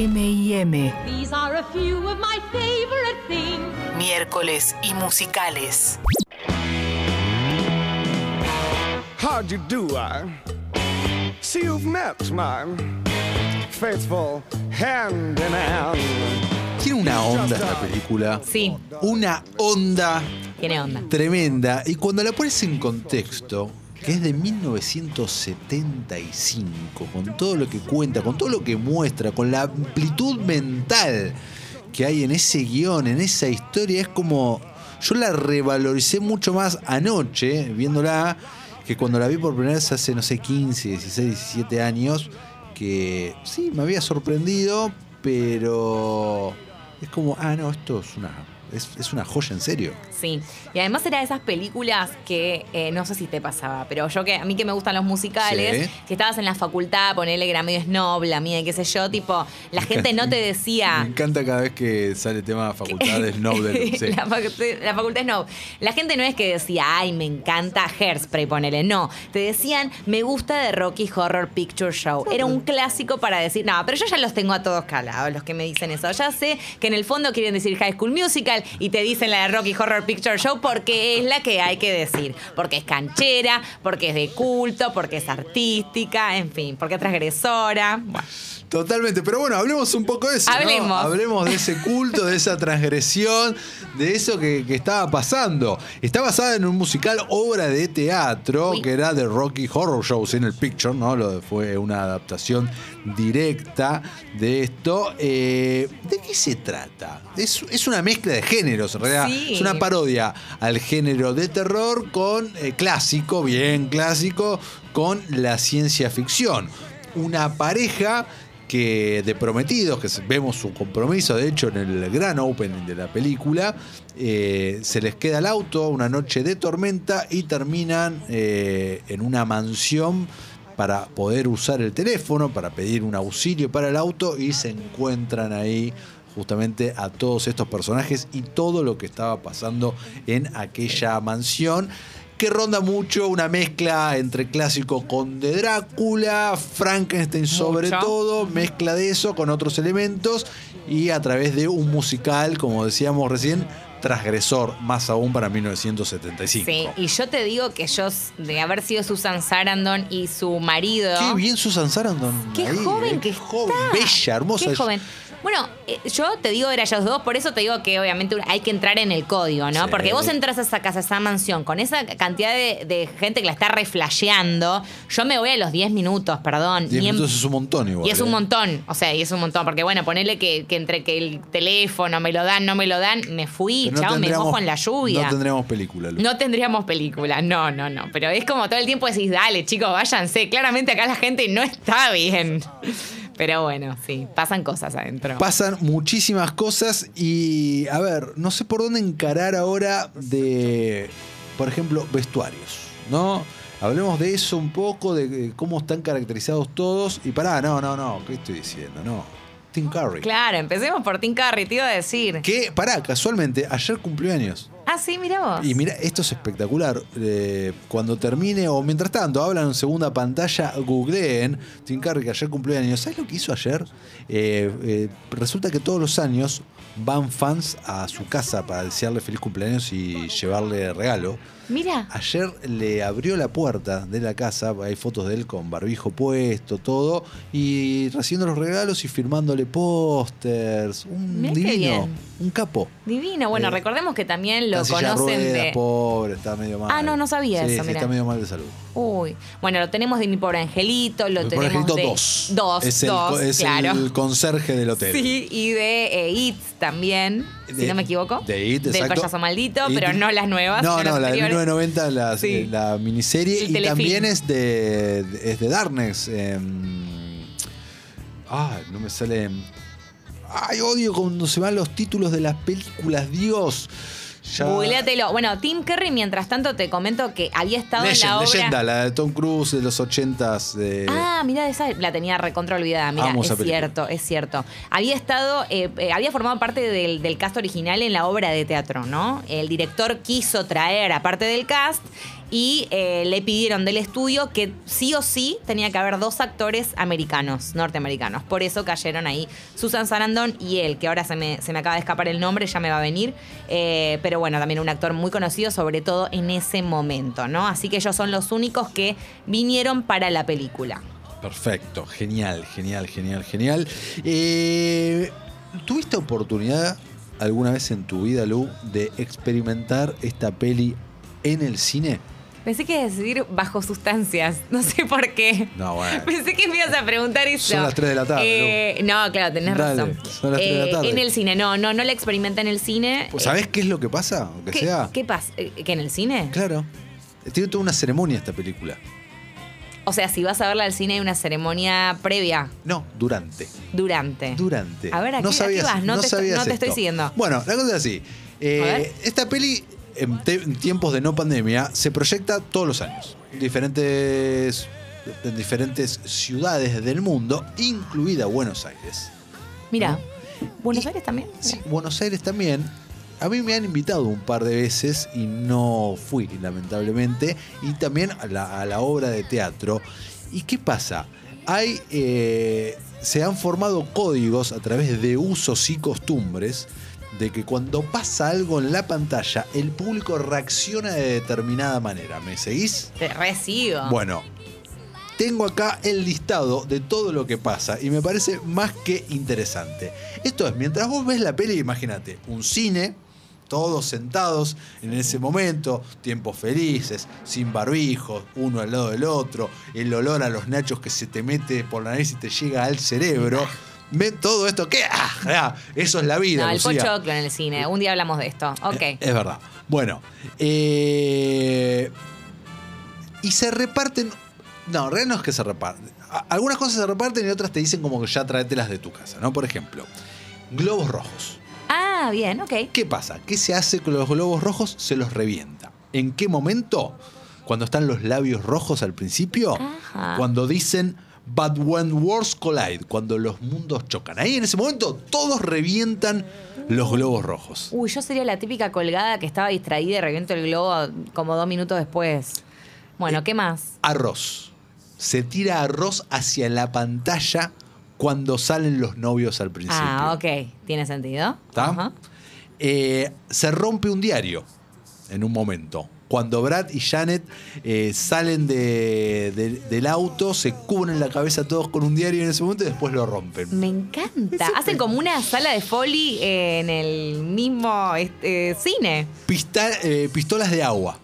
M&M. These are a few of my favorite things. Miércoles y musicales. How do you do, I? See you've met my faithful hand in hand. Tiene una onda esta película. Sí, Una onda tiene onda. tremenda. Y cuando la pones en contexto, que es de 1975, con todo lo que cuenta, con todo lo que muestra, con la amplitud mental que hay en ese guion, en esa historia, es como. Yo la revaloricé mucho más anoche, viéndola, que cuando la vi por primera vez hace, no sé, 15, 16, 17 años, que sí, me había sorprendido, pero es como, ah, no, esto es una, es, es una joya en serio. Sí, y además era de esas películas que eh, no sé si te pasaba, pero yo que a mí que me gustan los musicales, Sí. que estabas en la facultad, ponele que era medio snob, la mía, qué sé yo, tipo, la gente no te Me decía. encanta cada vez que sale el tema de facultad de Snow del- sí. la, facultad, la facultad Snob. La gente no es que decía, ay, me encanta Hairspray, ponele. No, te decían, me gusta de Rocky Horror Picture Show. Era un clásico para decir, no, pero yo ya los tengo a todos calados, los que me dicen eso. Ya sé que en el fondo quieren decir High School Musical y te dicen la de Rocky Horror Picture Show porque es la que hay que decir. Porque es canchera, porque es de culto, porque es artística, en fin, porque es transgresora. Bueno. Totalmente, pero bueno, hablemos un poco de eso. ¿no? Hablemos. Hablemos de ese culto, de esa transgresión, de eso que, que estaba pasando. Está basada en un musical obra de teatro Uy. que era de Rocky Horror Shows en el Picture, ¿no? Lo, fue una adaptación directa de esto. Eh, ¿De qué se trata? Es, es una mezcla de géneros, en realidad. Sí. Es una parodia al género de terror con eh, clásico, bien clásico, con la ciencia ficción. Una pareja que de prometidos, que vemos su compromiso, de hecho, en el gran opening de la película, eh, se les queda el auto una noche de tormenta y terminan eh, en una mansión para poder usar el teléfono, para pedir un auxilio para el auto y se encuentran ahí justamente a todos estos personajes y todo lo que estaba pasando en aquella mansión que ronda mucho una mezcla entre clásico con de Drácula, Frankenstein sobre todo, mezcla de eso con otros elementos y a través de un musical, como decíamos recién, transgresor, más aún para 1975. Sí, y yo te digo que yo, de haber sido Susan Sarandon y su marido. Qué bien Susan Sarandon. Qué ahí, joven eh, que joven, está. bella, hermosa. Qué joven. Bueno, eh, yo te digo, era ellos dos, por eso te digo que obviamente hay que entrar en el código, ¿no? Sí. Porque vos entras a esa casa, a esa mansión, con esa cantidad de, de gente que la está reflasheando, yo me voy a los 10 minutos, perdón. Diez Ni en- minutos es un montón igual. y es un eh. montón, o sea, y es un montón, porque bueno, ponele que, que entre que el teléfono me lo dan, no me lo dan, me fui, no chao, me mojo en la lluvia. No tendríamos película. Lu. No tendríamos película, no, no, no. Pero es como todo el tiempo decís, dale, chicos, váyanse. Claramente acá la gente no está bien. Pero bueno, sí, pasan cosas adentro. Pasan muchísimas cosas y, a ver, no sé por dónde encarar ahora de, por ejemplo, vestuarios, ¿no? Hablemos de eso un poco, de cómo están caracterizados todos. Y pará, no, no, no, ¿qué estoy diciendo? No. Tim Curry. Claro, empecemos por Tim Curry, te iba a decir. Que, pará, casualmente, ayer cumplió años. Ah, sí, mira vos. Y mira, esto es espectacular. Eh, cuando termine, o mientras tanto, hablan en segunda pantalla, googleen Tim Curry, que ayer cumplió años. ¿Sabes lo que hizo ayer? Eh, eh, resulta que todos los años van fans a su casa para desearle feliz cumpleaños y llevarle regalo. Mira, Ayer le abrió la puerta de la casa, hay fotos de él con barbijo puesto, todo, y recibiendo los regalos y firmándole pósters. Un Mirá divino, un capo. divino. Bueno, Eh, recordemos que también lo conocen ruedas, de. pobre, está medio mal. Ah, no, no sabía Sí, eso, sí, mirá. está medio mal de salud. Uy. Bueno, lo tenemos de mi pobre angelito, lo Por tenemos ejemplo, de. dos. Dos, Es el, dos, es claro. el conserje del hotel. Sí, y de eh, It también, si no me equivoco. De It, Del exacto. payaso maldito, It- pero no las nuevas. No, no, la de anteriores. 1990, la, Sí. la miniserie. El y telefilm. también es de, es de Darkness. em, ah, no me sale. Ay, odio cuando se van los títulos de las películas, Dios. Ya- Googleatelo. Bueno, Tim Curry, mientras tanto, te comento que había estado en la obra. leyenda, la de Tom Cruise de los 80s. De, Ah, mira, esa la tenía recontra olvidada. Mira, es cierto, es cierto. Había estado, eh, eh, había formado parte del, del cast original en la obra de teatro, ¿no? El director quiso traer, aparte del cast, y eh, le pidieron del estudio que sí o sí tenía que haber dos actores americanos, norteamericanos. Por eso cayeron ahí Susan Sarandon y él, que ahora se me, se me acaba de escapar el nombre, ya me va a venir. Eh, pero bueno, también un actor muy conocido, sobre todo en ese momento, ¿no? Así que ellos son los únicos que vinieron para la película. Perfecto, genial, genial, genial, genial. Eh, ¿Tuviste oportunidad alguna vez en tu vida, Lu, de experimentar esta peli en el cine? Pensé que ibas a decir bajo sustancias, no sé por qué. No, bueno. Pensé que me ibas a preguntar eso. Son las 3 de la tarde, Eh, no, claro, tenés Dale, razón. son las tres de la Eh, tarde. En el cine, no, no, no la experimenté en el cine. Pues, ¿Sabés qué es lo que pasa? Aunque ¿Qué, sea. ¿Qué pasa? Eh, ¿Que en el cine? Claro. Tiene toda una ceremonia esta película. O sea, si vas a verla al cine hay una ceremonia previa, No, durante. durante. Durante. A ver, ¿a no qué- a qué sabías, vas? No te- sabías no te estoy esto. siguiendo. Bueno, la cosa es así. Eh, esta peli, en, tiempos de no pandemia, se proyecta todos los años. Diferentes, en diferentes ciudades del mundo, incluida Buenos Aires. Mira, ¿Buenos Aires también? Sí, Buenos Aires también. A mí me han invitado un par de veces y no fui, lamentablemente. Y también a la, a la obra de teatro. ¿Y qué pasa? Hay, eh, se han formado códigos a través de usos y costumbres de que cuando pasa algo en la pantalla, el público reacciona de determinada manera. ¿Me seguís? Te recibo. Bueno, tengo acá el listado de todo lo que pasa y me parece más que interesante. Esto es, mientras vos ves la peli, imagínate, un cine, todos sentados en ese momento, tiempos felices, sin barbijos, uno al lado del otro, el olor a los nachos que se te mete por la nariz y te llega al cerebro. Ven todo esto, ¿qué? Ah, eso es la vida. no, el Lucía. pochoclo en el cine. Un día hablamos de esto. Ok. Es verdad. Bueno, eh, y se reparten. No, en realidad no es que se reparten. Algunas cosas se reparten y otras te dicen como que ya tráetelas de tu casa, ¿no? Por ejemplo, globos rojos. Ah, bien, ok. ¿Qué pasa? ¿Qué se hace con los globos rojos? Se los revienta. ¿En qué momento? Cuando están los labios rojos al principio. Ajá. Cuando dicen But when worlds collide, cuando los mundos chocan. Ahí en ese momento todos revientan los globos rojos. Uy, yo sería la típica colgada que estaba distraída y reviento el globo como dos minutos después. Bueno, ¿qué más? arroz. Se tira arroz hacia la pantalla cuando salen los novios al principio. Ah, ok. ¿Tiene sentido? ¿Está? Eh, se rompe un diario en un momento. Cuando Brad y Janet eh, salen de- de- del auto, se cubren la cabeza todos con un diario en ese momento y después lo rompen. Me encanta. Hacen como una sala de foley en el mismo este, cine. Pista- eh, pistolas de agua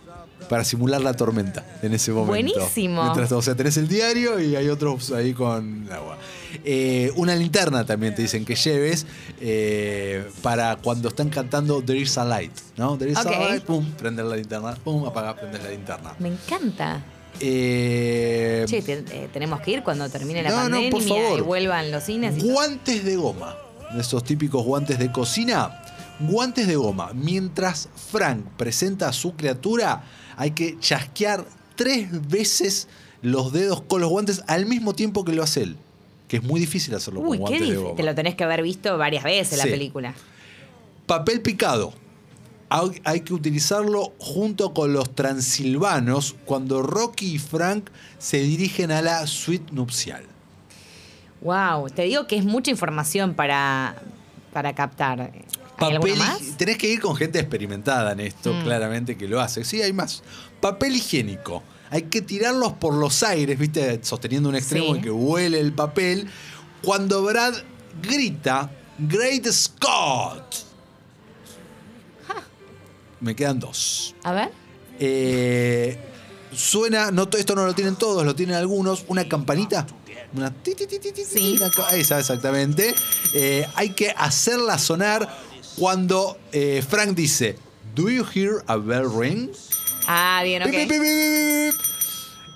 para simular la tormenta en ese momento. Buenísimo. Mientras, o sea, tenés el diario y hay otros ahí con agua. Eh, una linterna también te dicen que lleves eh, para cuando están cantando There is a light, ¿no? There is a light, pum, prender la linterna, pum, apagar, prender la linterna. Me encanta. Eh, Che, te- eh, tenemos que ir cuando termine la No, no, pandemia por favor. y vuelvan los cines. y guantes de goma, esos típicos guantes de cocina. Guantes de goma. Mientras Frank presenta a su criatura, hay que chasquear tres veces los dedos con los guantes al mismo tiempo que lo hace él. Que es muy difícil hacerlo Uy, con qué guantes de goma. Te lo tenés que haber visto varias veces la Sí. película. Papel picado. Hay hay que utilizarlo junto con los transilvanos cuando Rocky y Frank se dirigen a la suite nupcial. Wow, te digo que es mucha información para, para captar. ¿Hay alguno Papel más? Tenés que ir con gente experimentada en esto, Mm. claramente que lo hace. Sí, hay más. Papel higiénico. Hay que tirarlos por los aires, ¿viste? Sosteniendo un extremo Sí. y que huele el papel. Cuando Brad grita, Great Scott. Me quedan dos. A ver. Eh, suena, no, to- esto no lo tienen todos, lo tienen algunos, una campanita. Una ti, ti, ti, ti, ti, Sí. una esa exactamente. Eh, hay que hacerla sonar cuando eh, Frank dice, ¿Do you hear a bell ring? Ah, bien, ok. Pip, pip, pip, pip, pip.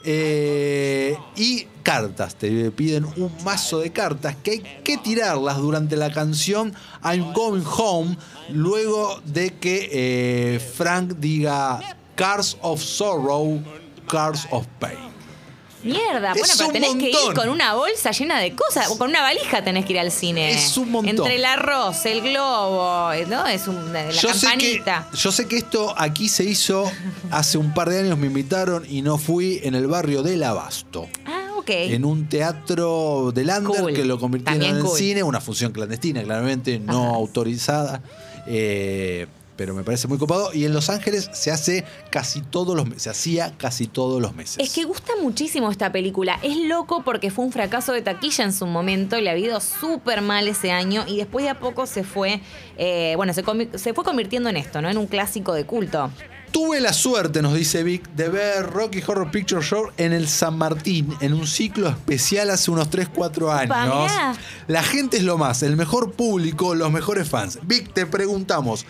Eh, y cartas, te piden un mazo de cartas que hay que tirarlas durante la canción I'm Going Home, luego de que eh, Frank diga Cars of Sorrow, Cars of Pain. Mierda, bueno, Es pero tenés que ir montón. con una bolsa llena de cosas, o con una valija tenés que ir al cine. Es un montón. Entre el arroz, el globo, ¿no? Es un, la yo sé, que, campanita. yo sé que esto aquí se hizo hace un par de años, me invitaron y no fui en el barrio del Abasto. Ah, ok. En un teatro de Lander Cool. que lo convirtieron También en cool. cine, una función clandestina, claramente, no Ajá. autorizada. eh, pero me parece muy copado. Y en Los Ángeles se hace casi todos los meses. Se hacía casi todos los meses. Es que gusta muchísimo esta película. Es loco porque fue un fracaso de taquilla en su momento, le ha ido súper mal ese año y después de a poco se fue, eh, bueno, se, se fue convirtiendo en esto, ¿no? En un clásico de culto. Tuve la suerte, nos dice Vic, de ver Rocky Horror Picture Show en el San Martín, en un ciclo especial hace unos 3-4 años. mirá. La gente es lo más, el mejor público, los mejores fans. Vic, te preguntamos,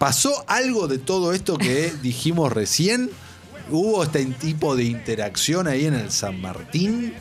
¿pasó algo de todo esto que dijimos recién? ¿Hubo este tipo de interacción ahí en el San Martín?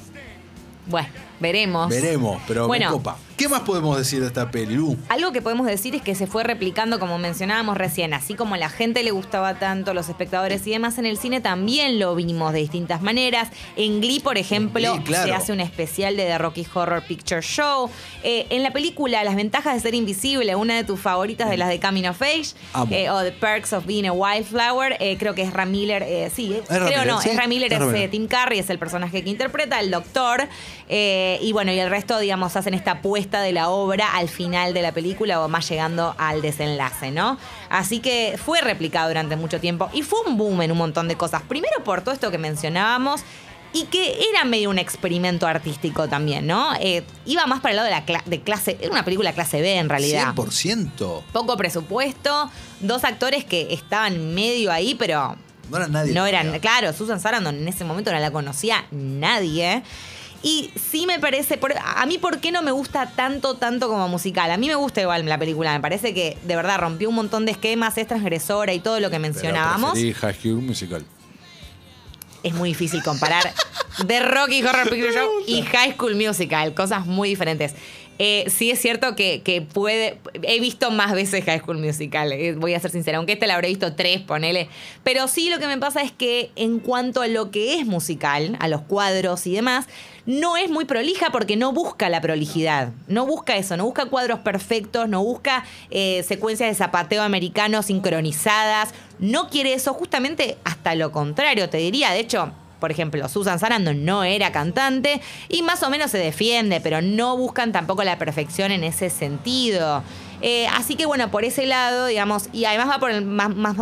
Bueno, veremos. Veremos, pero Bueno. me copa. ¿Qué más podemos decir de esta peli, Lu? Algo que podemos decir es que se fue replicando, como mencionábamos recién, así como a la gente le gustaba tanto, los espectadores y demás, en el cine también lo vimos de distintas maneras. En Glee, por ejemplo, Glee, claro. se hace un especial de The Rocky Horror Picture Show. Eh, en la película Las ventajas de ser invisible, una de tus favoritas de las de Coming of Age, eh, o The Perks of Being a Wildflower, eh, creo que es Ram Miller, sí, eh, creo no, sí, es Ram Miller, es es. Tim Curry, es el personaje que interpreta, el doctor. y bueno, y el resto, digamos, hacen esta apuesta de la obra al final de la película o más llegando al desenlace, ¿no? Así que fue replicado durante mucho tiempo y fue un boom en un montón de cosas. Primero por todo esto que mencionábamos. Y que era medio un experimento artístico también, ¿no? Eh, iba más para el lado de la de clase. Era una película clase B en realidad. 100%. Poco presupuesto, dos actores que estaban medio ahí, pero No era nadie. no eran, claro, Susan Sarandon en ese momento no la conocía nadie. Y sí me parece, por- a mí por qué no me gusta tanto, tanto como musical. A mí me gusta igual la película, me parece que de verdad rompió un montón de esquemas, es transgresora y todo lo que mencionábamos. High School Musical. Es muy difícil comparar The Rocky Horror Picture Show y High School Musical, cosas muy diferentes. Eh, sí es cierto que, que puede. He visto más veces High School Musical, eh, voy a ser sincera, aunque este la habré visto tres, ponele. Pero sí lo que me pasa es que en cuanto a lo que es musical, a los cuadros y demás, no es muy prolija porque no busca la prolijidad. No busca eso, no busca cuadros perfectos, no busca eh, secuencias de zapateo americano sincronizadas. No quiere eso, justamente hasta lo contrario, te diría. De hecho, por ejemplo, Susan Sarandon no era cantante y más o menos se defiende, pero no buscan tampoco la perfección en ese sentido. Eh, así que bueno, por ese lado, digamos, y además va por el más, más-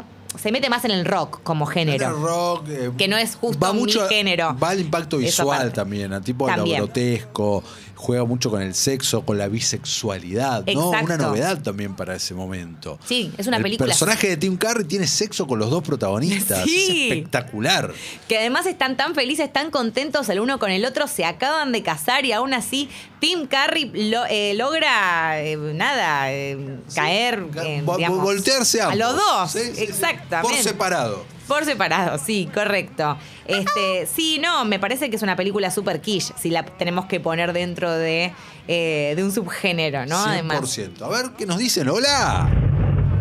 se mete más en el rock como género. El rock, eh, Que no es justo mi género. Va al impacto visual también, a tipo de lo También. grotesco, juega mucho con el sexo, con la bisexualidad, ¿no? Una novedad también para ese momento. Sí, es una el película- personaje de Tim Curry tiene sexo con los dos protagonistas. Sí. Es espectacular. Que además están tan felices, tan contentos el uno con el otro, se acaban de casar y aún así Tim Curry lo- eh, logra, eh, nada, eh, caer. eh, digamos, voltearse A los dos, Sí, sí, sí. exactamente. Por separado. Por separado, sí, correcto. Este, sí, no, me parece que es una película super quiche, si la tenemos que poner dentro de, eh, de un subgénero, ¿no? 100%. Además. A ver, ¿qué nos dicen? ¡Hola!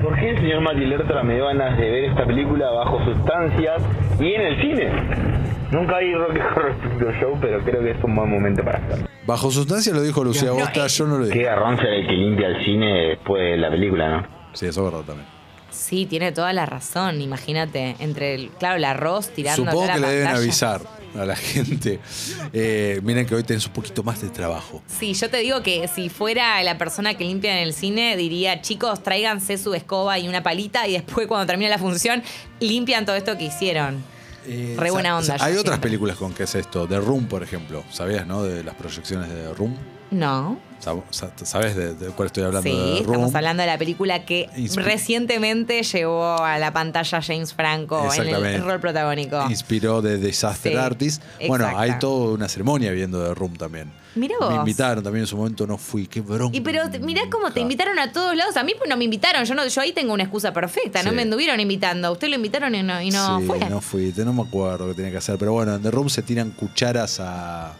¿Por qué el señor Mati Lertora me dio ganas de ver esta película bajo sustancias y en el cine? Nunca vi Rocky Horror Picture Show, pero creo que es un buen momento para hacerlo. Bajo sustancia lo dijo Lucía No, Bosta, eh, yo no lo Qué dije. garrón ser el que limpia el cine después de la película, ¿no? Sí, eso es verdad también. Sí, tiene toda la razón, imagínate. Entre, el, claro, el arroz tirando Supongo que la le deben pantalla. avisar a la gente. Eh, miren que hoy tenés un poquito más de trabajo. Sí, yo te digo que si fuera la persona que limpia en el cine, diría, chicos, tráiganse su escoba y una palita y después cuando termine la función, limpian todo esto que hicieron. Eh, Re buena onda, sa- Hay otras siempre. películas con que es esto. The Room, por ejemplo. ¿Sabías, no? De las proyecciones de The Room. No. Sab- sa- ¿Sabes de, de cuál estoy hablando? Sí, de estamos hablando de la película que Inspi- recientemente llevó a la pantalla James Franco en el rol protagónico. Inspiró de Disaster Sí, Artist. Bueno, hay toda una ceremonia viendo The Room también. Mirá Me vos. invitaron también en su momento, no fui. Qué bronca. Y pero mirá cómo te invitaron a todos lados. A mí pues no me invitaron. Yo no, yo ahí tengo una excusa perfecta. No me anduvieron invitando. Usted lo invitaron y no, y no sí, fue. no fui, no me acuerdo qué tenía que hacer. Pero bueno, en The Room se tiran cucharas a,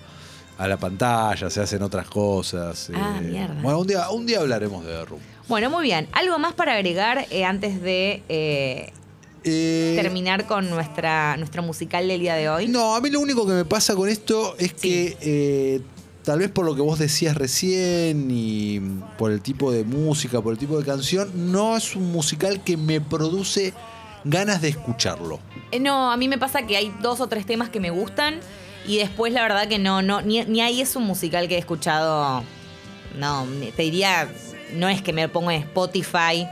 a la pantalla, se hacen otras cosas. Ah, eh, mierda. Bueno, un día, un día hablaremos de The Room. Bueno, muy bien. ¿Algo más para agregar eh, antes de eh, Eh, terminar con nuestra, nuestro musical del día de hoy? No, a mí lo único que me pasa con esto es que tal vez por lo que vos decías recién y por el tipo de música, por el tipo de canción, no es un musical que me produce ganas de escucharlo. No, a mí me pasa que hay dos o tres temas que me gustan y después la verdad que no, no, ni, ni ahí es un musical que he escuchado. No, te diría, no es que me pongo en Spotify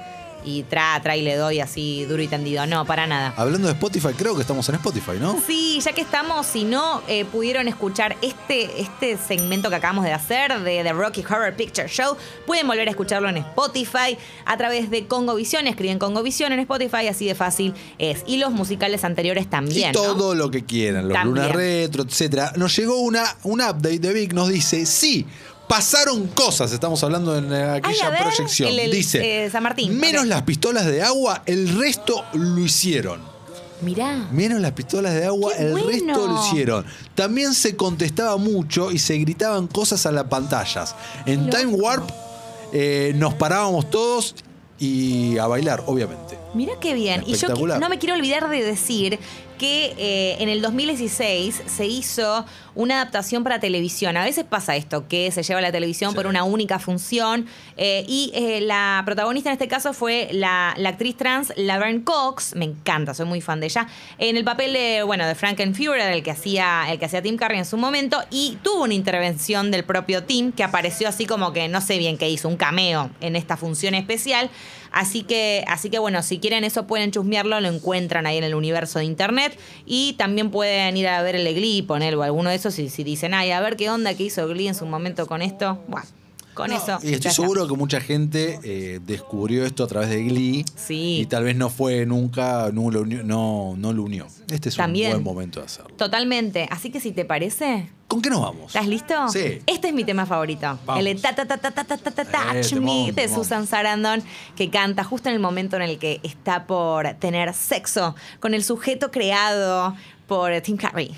y tra, tra y le doy así duro y tendido. No, para nada. Hablando de Spotify, creo que estamos en Spotify, ¿no? Sí, ya que estamos, si no eh, pudieron escuchar este, este segmento que acabamos de hacer de The Rocky Horror Picture Show, pueden volver a escucharlo en Spotify a través de Congovisión. Escriben Congovisión en Spotify, así de fácil es. Y los musicales anteriores también. y ¿no? todo lo que quieran, los lunas retro, etcétera. Nos llegó una, un update de Vic, nos dice, sí, pasaron cosas, estamos hablando en aquella ver, proyección. el- el, dice, eh, San Martín, menos las pistolas de agua, el resto lo hicieron. Mirá. Menos las pistolas de agua, Qué el bueno. resto lo hicieron. También se contestaba mucho y se gritaban cosas a las pantallas. En Time. Warp eh, nos parábamos todos y a bailar, obviamente. Mira qué bien. Y yo no me quiero olvidar de decir que eh, en el 2016 se hizo una adaptación para televisión. A veces pasa esto, que se lleva la televisión Sí. por una única función. eh, y eh, la protagonista en este caso fue la, la actriz trans Laverne Cox. Me encanta, soy muy fan de ella. En el papel de, bueno, de Frankenfuhrer, el que hacía, el que hacía Tim Curry en su momento. Y tuvo una intervención del propio Tim que apareció así como que no sé bien qué hizo, un cameo en esta función especial. Así que, así que bueno, si quieren eso pueden chusmearlo, lo encuentran ahí en el universo de internet. Y también pueden ir a ver el Glee, ponerlo, alguno de esos, y si dicen, ay, a ver qué onda que hizo Glee en su momento con esto. Bueno, con No, eso. Y estoy está. seguro que mucha gente eh, descubrió esto a través de Glee. Sí. Y tal vez no fue nunca, no lo unió. No, no lo unió. Este es También. un buen momento de hacerlo. Totalmente. Así que si te parece, ¿Con qué nos vamos? ¿estás listo? Sí. Este es mi tema favorito. Vamos. El de ta ta ta ta ta ta ta ta Eh, touch temón, me de. Susan Sarandon que canta justo en el momento en el que está por tener sexo con el sujeto creado por Tim Curry.